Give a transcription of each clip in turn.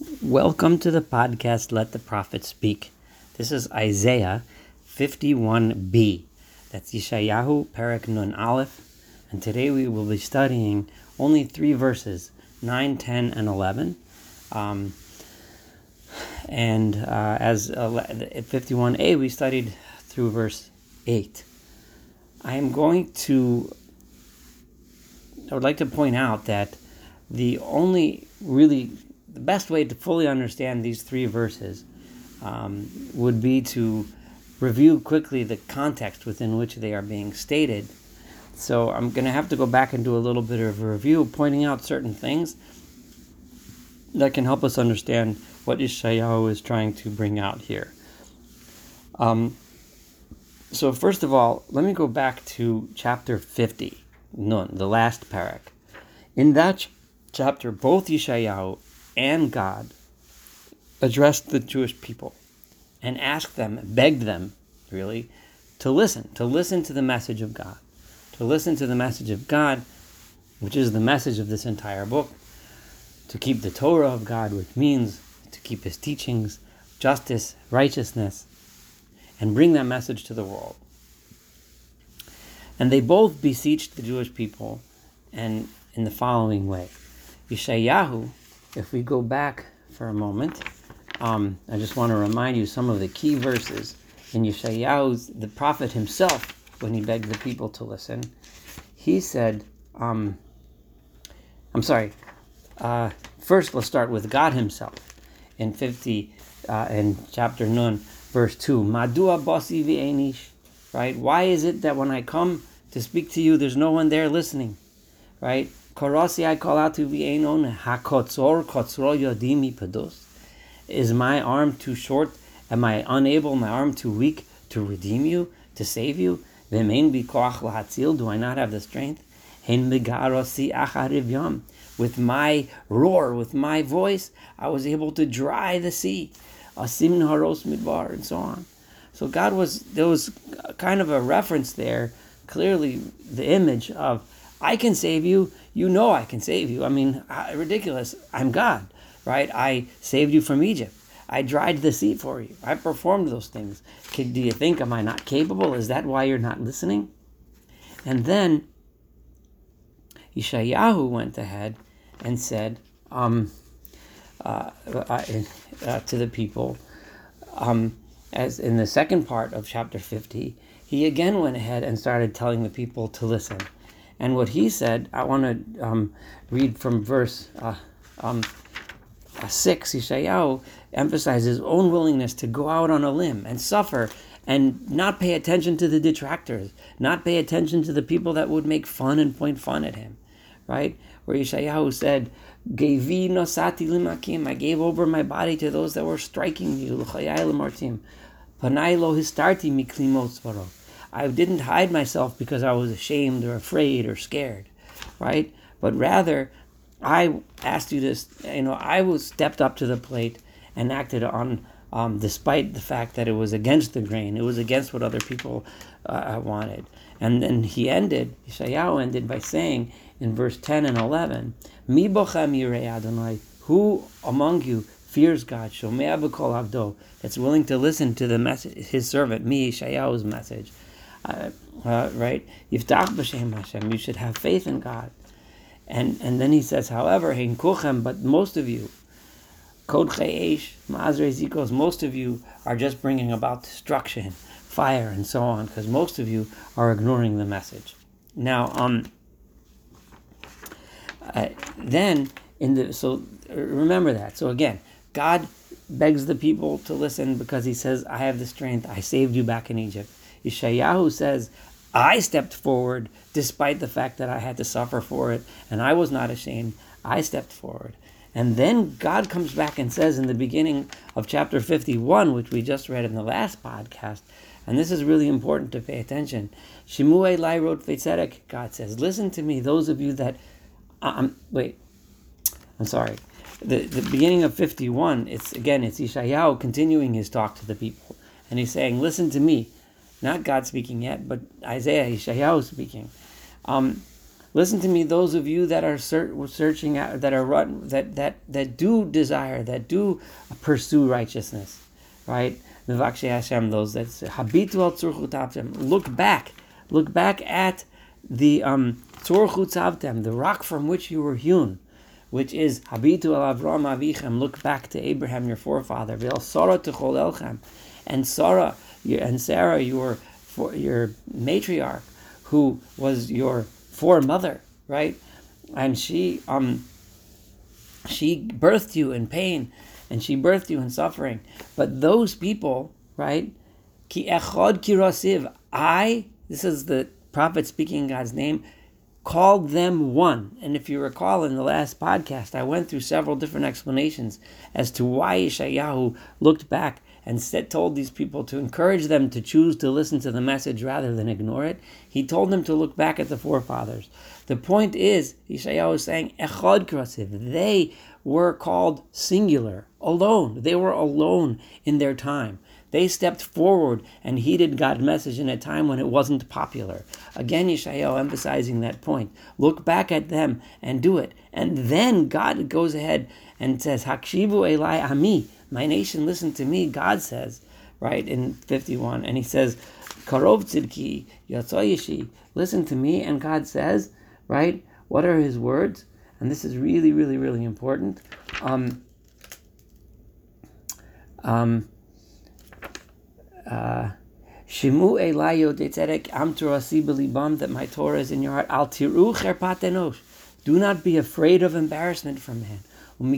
Welcome to the podcast Let the Prophet Speak. This is Isaiah 51b. That's Yeshayahu Perek Nun Aleph. And today we will be studying only three verses 9, 10, and 11. Um, and uh, as uh, at 51a, we studied through verse 8. I am going to, I would like to point out that the only really the best way to fully understand these three verses um, would be to review quickly the context within which they are being stated. So I'm going to have to go back and do a little bit of a review, pointing out certain things that can help us understand what Yeshayahu is trying to bring out here. Um, so first of all, let me go back to chapter 50, Nun, the last parak. In that chapter, both Yeshayahu and God addressed the Jewish people and asked them, begged them, really, to listen, to listen to the message of God, to listen to the message of God, which is the message of this entire book, to keep the Torah of God, which means to keep His teachings, justice, righteousness, and bring that message to the world. And they both beseeched the Jewish people and in the following way. Yeshayahu if we go back for a moment, um, I just want to remind you some of the key verses in Yeshayahu, the prophet himself, when he begged the people to listen. He said, um, I'm sorry, uh, first let's start with God himself. In 50, uh, in chapter Nun, verse 2, Madua bosi v'enish, right? Why is it that when I come to speak to you, there's no one there listening, right? Korosi I call out to v'enon hakotzor kotzro yodimi pados. Is my arm too short? Am I unable, my arm too weak to redeem you, to save you? V'mein bikoach lahatzil. Do I not have the strength? Hein megarosi achariv yom. With my roar, with my voice, I was able to dry the sea. Asim haros midbar, and so on. So God was there was kind of a reference there, clearly the image of I can save you. You know I can save you. I mean, ridiculous. I'm God, right? I saved you from Egypt. I dried the sea for you. I performed those things. Do you think, am I not capable? Is that why you're not listening? And then Yeshayahu went ahead and said um, uh, uh, to the people, um, as in the second part of chapter 50, he again went ahead and started telling the people to listen. And what he said, I want to um, read from verse uh, um, uh, 6. Yeshayahu emphasizes his own willingness to go out on a limb and suffer and not pay attention to the detractors, not pay attention to the people that would make fun and point fun at him, right? Where Yeshayahu said, Gevi nosati limakim, I gave over my body to those that were striking me, panai lo histarti miklimot I didn't hide myself because I was ashamed or afraid or scared, right? But rather, I asked you this, you know, I was stepped up to the plate and acted on, um, despite the fact that it was against the grain, it was against what other people uh, wanted. And then he ended, Yeshayahu ended by saying in verse 10 and 11, Mi Adonai, who among you fears God, Shomea b'kol avdo, that's willing to listen to the message, his servant, me, Yeshayahu's message uh, uh, right? Yiftach b'shem Hashem. You should have faith in God. And and then he says, however, kuchem, but most of you, kod che'esh, ma'azre zikos, most of you are just bringing about destruction, fire, and so on, because most of you are ignoring the message. Now, um, uh, then in the so remember that. So again, God begs the people to listen because He says, "I have the strength. I saved you back in Egypt." Yeshayahu says, I stepped forward despite the fact that I had to suffer for it, and I was not ashamed. I stepped forward. And then God comes back and says in the beginning of chapter 51, which we just read in the last podcast, and this is really important to pay attention. Shimue Lai wrote Fetzedek, God says, Listen to me, those of you that. Um, wait, I'm sorry. The, the beginning of 51, it's again, it's Yeshayahu continuing his talk to the people. And he's saying, Listen to me not God speaking yet, but Isaiah, Yeshayahu speaking. Um, Listen to me, those of you that are searching out, that are run, that that that do desire, that do pursue righteousness, right? Hashem, those that habitu al Look back, look back at the um the rock from which you were hewn, which is habitu al Avram avichem. Look back to Abraham, your forefather. V'el Sarah elchem, and Sarah and Sarah, your your matriarch, who was your foremother, right? And she um she birthed you in pain and she birthed you in suffering. But those people, right? Ki echad kirasiv. I, this is the prophet speaking in God's name, called them one. And if you recall in the last podcast, I went through several different explanations as to why Yeshayahu looked back and said, told these people to encourage them to choose to listen to the message rather than ignore it. He told them to look back at the forefathers. The point is, Yeshayahu is saying, Echad. They were called singular, alone. They were alone in their time. They stepped forward and heeded God's message in a time when it wasn't popular. Again, Yeshayahu emphasizing that point. Look back at them and do it. And then God goes ahead and says, Hakshivu Elai Ami. My nation, listen to me, God says, right, in 51. And he says, Karov Tzidki, Yatzayishi, listen to me. And God says, right, what are his words? And this is really, really, really important. Um, um, uh, Shimu elayo detzedek amturasi belibam that my Torah is in your heart. Al tiru Do not be afraid of embarrassment from man. When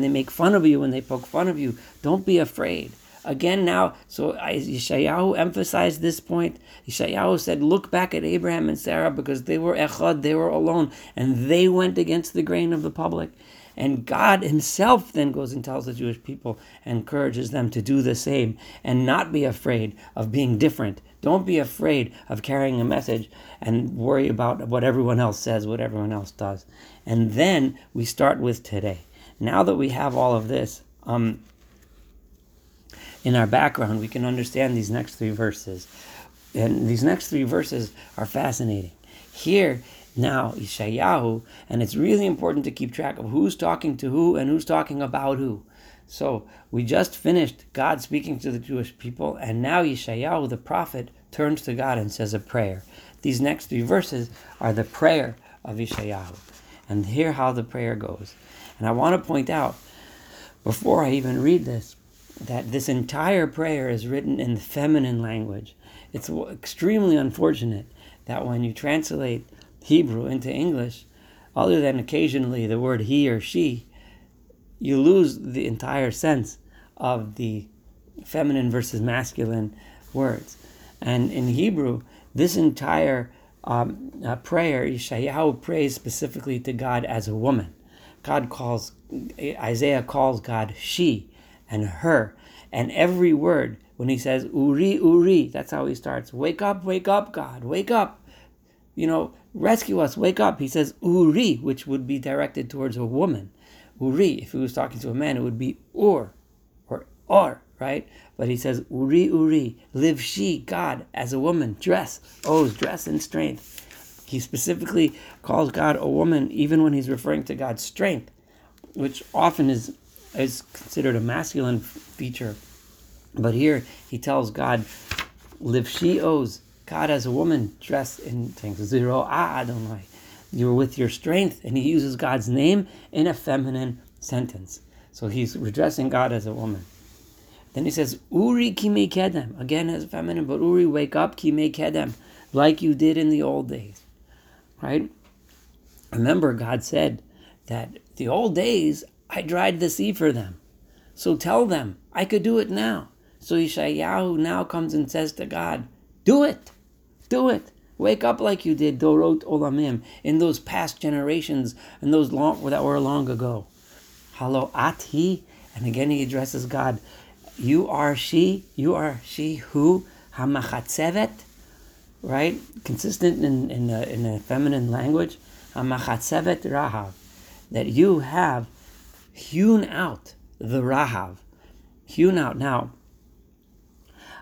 they make fun of you, when they poke fun of you, don't be afraid. Again, now, so Yeshayahu emphasized this point. Yeshayahu said, Look back at Abraham and Sarah because they were echad, they were alone, and they went against the grain of the public. And God Himself then goes and tells the Jewish people, encourages them to do the same and not be afraid of being different. Don't be afraid of carrying a message and worry about what everyone else says, what everyone else does. And then we start with today. Now that we have all of this um, in our background, we can understand these next three verses. And these next three verses are fascinating. Here, now Yeshayahu, and it's really important to keep track of who's talking to who and who's talking about who. So we just finished God speaking to the Jewish people, and now Yeshayahu, the prophet, turns to God and says a prayer. These next three verses are the prayer of Yeshayahu. And hear how the prayer goes. And I want to point out, before I even read this, that this entire prayer is written in feminine language. It's extremely unfortunate that when you translate Hebrew into English, other than occasionally the word he or she, you lose the entire sense of the feminine versus masculine words. And in Hebrew, this entire um, uh, prayer, Yeshayahu prays specifically to God as a woman. God calls, Isaiah calls God she and her. And every word, when he says, Uri, Uri, that's how he starts. Wake up, wake up, God, wake up. You know, rescue us, wake up. He says Uri, which would be directed towards a woman. Uri, if he was talking to a man, it would be Ur or Or, right? But he says Uri, Uri, live she, God, as a woman, dress, oh, dress in strength. He specifically calls God a woman even when he's referring to God's strength, which often is, is considered a masculine feature. But here he tells God, live she owes God as a woman dressed in things. Zero Adonai. You're with your strength, and he uses God's name in a feminine sentence. So he's addressing God as a woman. Then he says, Uri kime kedem. Again as feminine, but Uri, wake up, kime kedem, like you did in the old days. Right? Remember, God said that the old days, I dried the sea for them. So tell them, I could do it now. So Yeshayahu now comes and says to God, Do it. Do it. Wake up like you did, Dorot Olamim, in those past generations and those long that were long ago. Halo Ati, and again he addresses God. You are she, you are she who Hamachatzevet, right? Consistent in, in, a, in a feminine language. Hamachatzevet Rahav. That you have hewn out the Rahav. Hewn out. Now,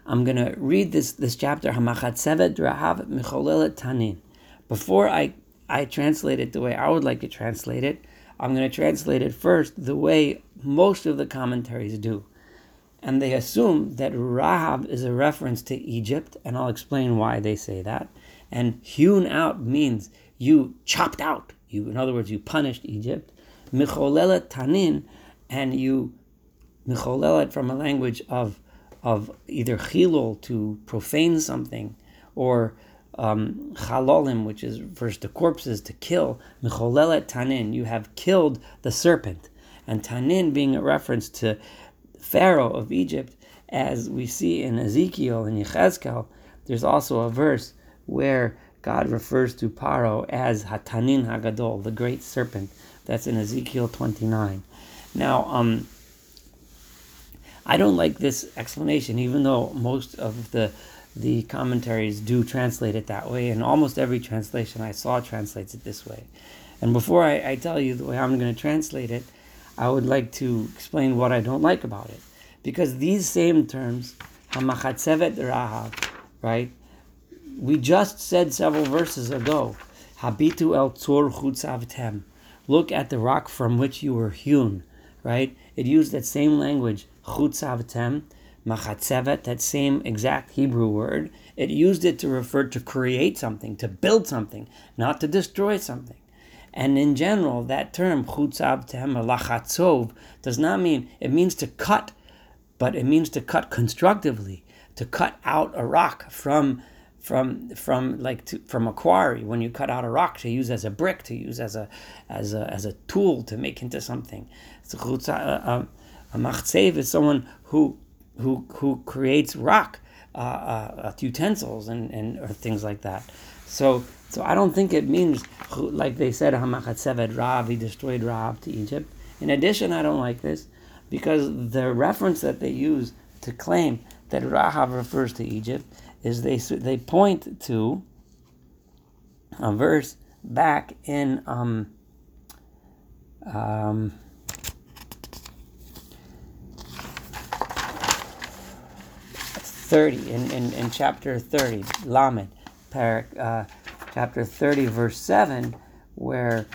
I'm going to read this, this chapter, Rahav Tanin. before I, I translate it the way I would like to translate it, I'm going to translate it first the way most of the commentaries do. And they assume that Rahab is a reference to Egypt, and I'll explain why they say that. And hewn out means you chopped out. You, in other words, you punished Egypt. Micholelet tanin, and you micholelet from a language of of either chilul to profane something, or um, chalolim, which is refers to corpses to kill. Micholelet tanin, you have killed the serpent, and tanin being a reference to Pharaoh of Egypt, as we see in Ezekiel and Yechezkel. There's also a verse where God refers to Paro as Hatanin Hagadol, the great serpent. That's in Ezekiel 29. Now, um, I don't like this explanation, even though most of the the commentaries do translate it that way, and almost every translation I saw translates it this way. And before I, I tell you the way I'm going to translate it, I would like to explain what I don't like about it. Because these same terms, Hamachatzevet Rahav, right? We just said several verses ago, Habitu el tzur chutzavtem. Look at the rock from which you were hewn, right? It used that same language, chutzavtem, machatzevet, that same exact Hebrew word. It used it to refer to create something, to build something, not to destroy something. And in general, that term chutzavtem or lachatzov does not mean it means to cut, but it means to cut constructively, to cut out a rock from from from like to, from a quarry when you cut out a rock to use as a brick to use as a as a as a tool to make into something. So a, a, uh, uh, a machzev is someone who who who creates rock uh, uh, utensils and, and or things like that. So so I don't think it means like they said Hamachatzevet Rav he destroyed Rav to Egypt. In addition, I don't like this because the reference that they use to claim that Rahav refers to Egypt is they they point to a verse back in um, um, thirty in, in, in chapter thirty Lamed, parak, uh, chapter thirty verse seven, where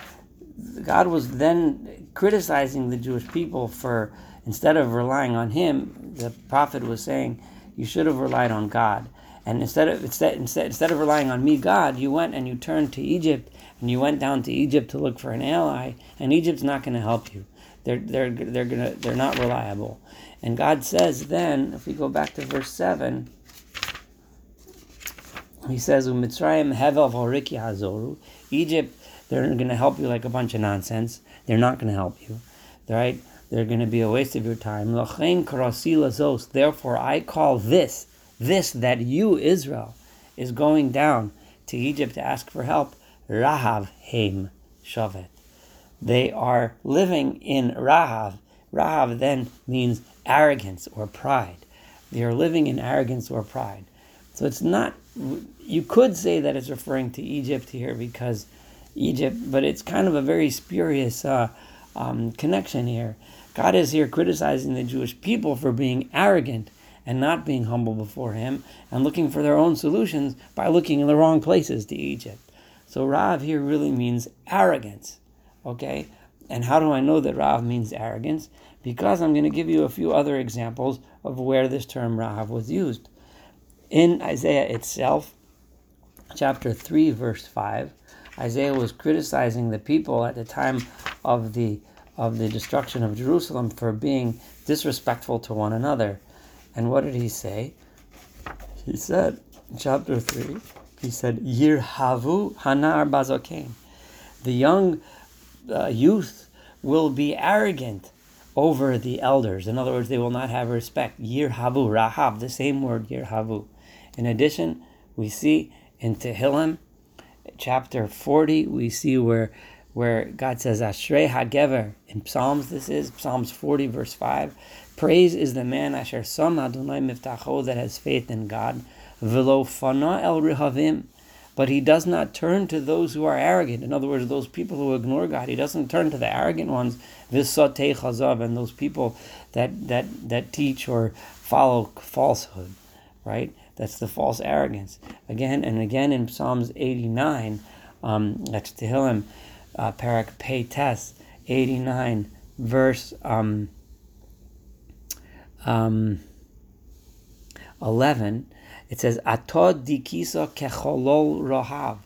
God was then criticizing the Jewish people for instead of relying on Him, the prophet was saying, "You should have relied on God." And instead of instead, instead instead of relying on me, God, you went and you turned to Egypt and you went down to Egypt to look for an ally, and Egypt's not going to help you. They're they're they're gonna they're not reliable. And God says then, if we go back to verse seven, He says, "Umitzrayim hevel horiki hazoru." Egypt, they're going to help you like a bunch of nonsense. They're not going to help you, right? They're going to be a waste of your time. Therefore, I call this this that you, Israel, is going down to Egypt to ask for help, Rahav Heim Shavet. They are living in Rahav. Rahav then means arrogance or pride. They are living in arrogance or pride. So it's not, you could say that it's referring to Egypt here because Egypt, but it's kind of a very spurious uh, um, connection here. God is here criticizing the Jewish people for being arrogant and not being humble before him and looking for their own solutions by looking in the wrong places to Egypt. So Rav here really means arrogance. Okay? And how do I know that Rav means arrogance? Because I'm going to give you a few other examples of where this term Rav was used. In Isaiah itself, chapter 3, verse 5, Isaiah was criticizing the people at the time of the of the destruction of Jerusalem for being disrespectful to one another. And what did he say? He said, chapter 3, he said, Yirhavu Hanar Bazokain. The young uh, youth will be arrogant over the elders. In other words, they will not have respect. Yirhavu, Rahab, the same word, Yirhavu. In addition, we see in Tehillim, chapter 40, we see where where God says, Ashrei HaGever. In Psalms, this is Psalms 40, verse 5. Praise is the man Asher Sam Adonai Miftacho that has faith in God. Velo fana el rihavim. But he does not turn to those who are arrogant. In other words, those people who ignore God. He doesn't turn to the arrogant ones, visate chazav, and those people that, that, that teach or follow falsehood, right? That's the false arrogance. Again and again in Psalms 89, Um, that's Tehillim, uh, Parak Pei Tes, 89, verse um, um, 11. It says, Atod dikisa kecholol rohav.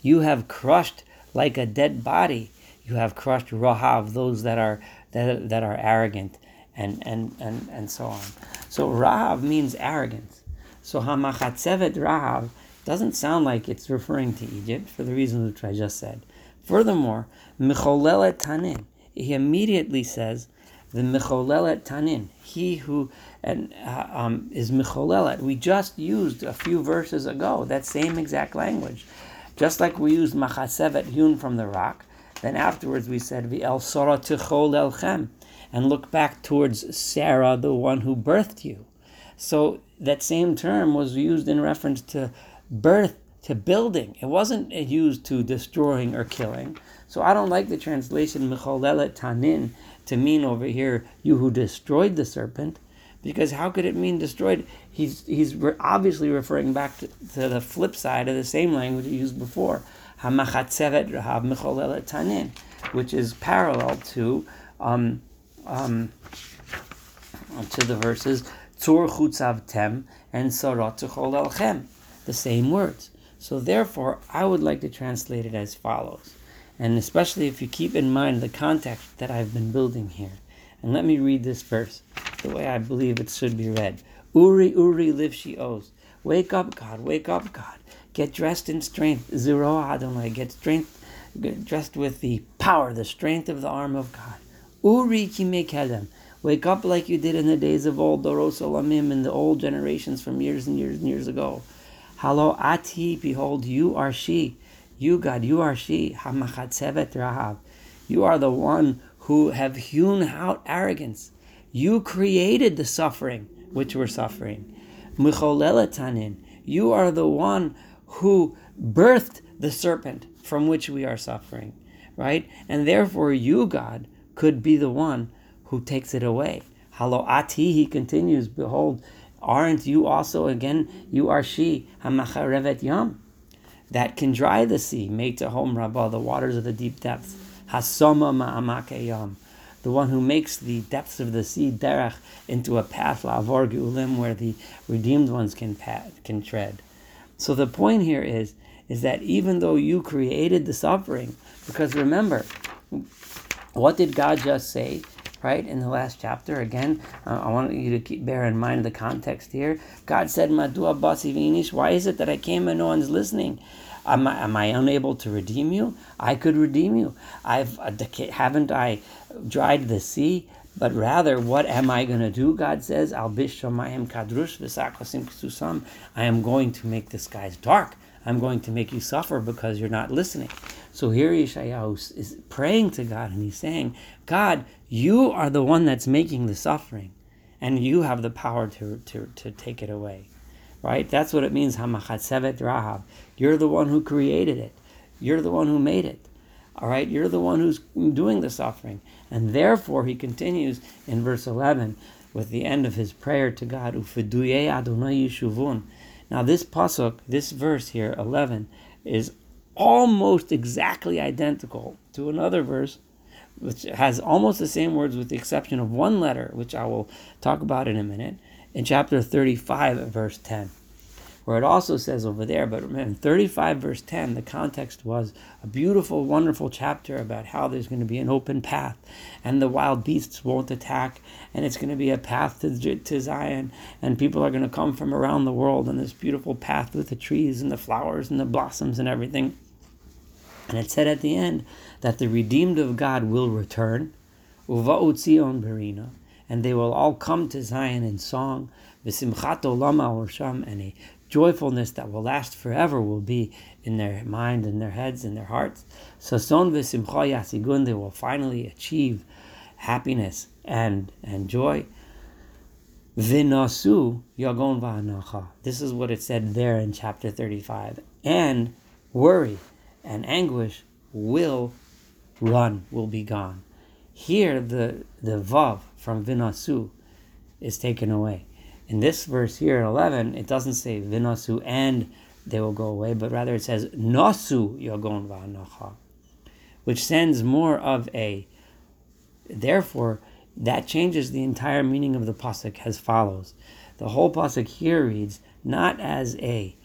You have crushed like a dead body. You have crushed rohav, those that are that, that are arrogant, and, and, and, and so on. So rahav means arrogance. So Hamachatzevet Rahav doesn't sound like it's referring to Egypt for the reasons which I just said. Furthermore, Micholelet Tanin, he immediately says, the Micholelet Tanin, he who and, uh, um, is Micholelet. We just used a few verses ago that same exact language. Just like we used Machasevet, hewn from the rock, then afterwards we said, El Sora Tichol Elchem, and look back towards Sarah, the one who birthed you. So that same term was used in reference to birth, to building. It wasn't used to destroying or killing. So I don't like the translation Micholelet Tanin to mean over here, you who destroyed the serpent, because how could it mean destroyed? He's, he's obviously referring back to, to the flip side of the same language he used before, which is parallel to um, um, to the verses Tzur chutzav tem and tuchol elchem, the same words. So therefore, I would like to translate it as follows, and especially if you keep in mind the context that I've been building here. And let me read this verse the way I believe it should be read. Uri, Uri, live livshi oz. Wake up, God. Wake up, God. Get dressed in strength. Zero Adonai. Get strength, get dressed with the power, the strength of the arm of God. Uri kimekelem. Wake up like you did in the days of old, Doros Olamim, in the old generations from years and years and years ago. Halo Ati, behold, you are she. You, God, you are she. Hamachatzevet Rahav. You are the one who have hewn out arrogance. You created the suffering which we're suffering. Micholeletanin. You are the one who birthed the serpent from which we are suffering, right? And therefore, you, God, could be the one who takes it away. Halo ati, he continues, behold, aren't you also again, you are she, hamacharevet yam, that can dry the sea, home rabbah, the waters of the deep depths, hasoma ma'amake yam, the one who makes the depths of the sea, derech, into a path, la'avor geulim, where the redeemed ones can, can tread. So the point here is, is that even though you created the suffering, because remember, what did God just say? Right? In the last chapter, again, uh, I want you to keep bear in mind the context here. God said, "Madua basivinish." Why is it that I came and no one's listening? Am I, am I unable to redeem you? I could redeem you. I've uh, haven't I dried the sea? But rather, what am I going to do? God says, "Al bishamayim kadrush v'sakosim ksusam." I am going to make the skies dark. I'm going to make you suffer because you're not listening. So here Yeshayahu is praying to God and he's saying, God, you are the one that's making the suffering, and you have the power to, to, to take it away. Right? That's what it means, Hamachatzevet Rahab. You're the one who created it. You're the one who made it. All right? You're the one who's doing the suffering. And therefore, he continues in verse 11 with the end of his prayer to God, Ufiduye Adonai Yishuvun. Now, this pasuk, this verse here, 11, is almost exactly identical to another verse which has almost the same words with the exception of one letter, which I will talk about in a minute, in chapter 35, verse 10, where it also says over there, but in 35, verse 10, the context was a beautiful, wonderful chapter about how there's going to be an open path and the wild beasts won't attack, and it's going to be a path to, to Zion, and people are going to come from around the world on this beautiful path with the trees and the flowers and the blossoms and everything. And it said at the end that the redeemed of God will return, Uva'u Tzion Berina, and they will all come to Zion in song, V'simchat olam and a joyfulness that will last forever will be in their mind and their heads and their hearts. Sason v'simcha yasigun, they will finally achieve happiness and, and joy. Vinasu yagon va'anacha. This is what it said there in chapter 35. And worry and anguish will run, will be gone. Here, the, the vav from vinasu is taken away. In this verse here, 11, it doesn't say vinasu and they will go away, but rather it says Nosu Yogon Va'anocha, which sends more of a therefore that changes the entire meaning of the pasuk as follows. The whole pasuk here reads not as a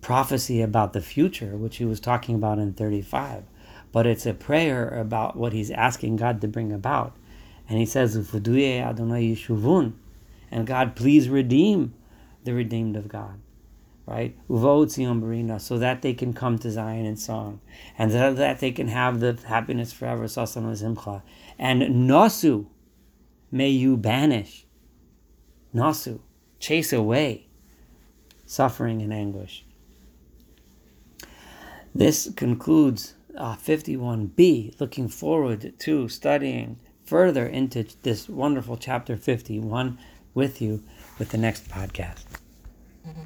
prophecy about the future, which he was talking about in 35, but it's a prayer about what he's asking God to bring about. And he says, Adonai and God, please redeem the redeemed of God. Right? So that they can come to Zion in song, and so that they can have the happiness forever. And Nasu, may you banish. Nasu, chase away suffering and anguish. This concludes uh, 51b, looking forward to studying further into this wonderful chapter 51 with you with the next podcast. Mm-hmm.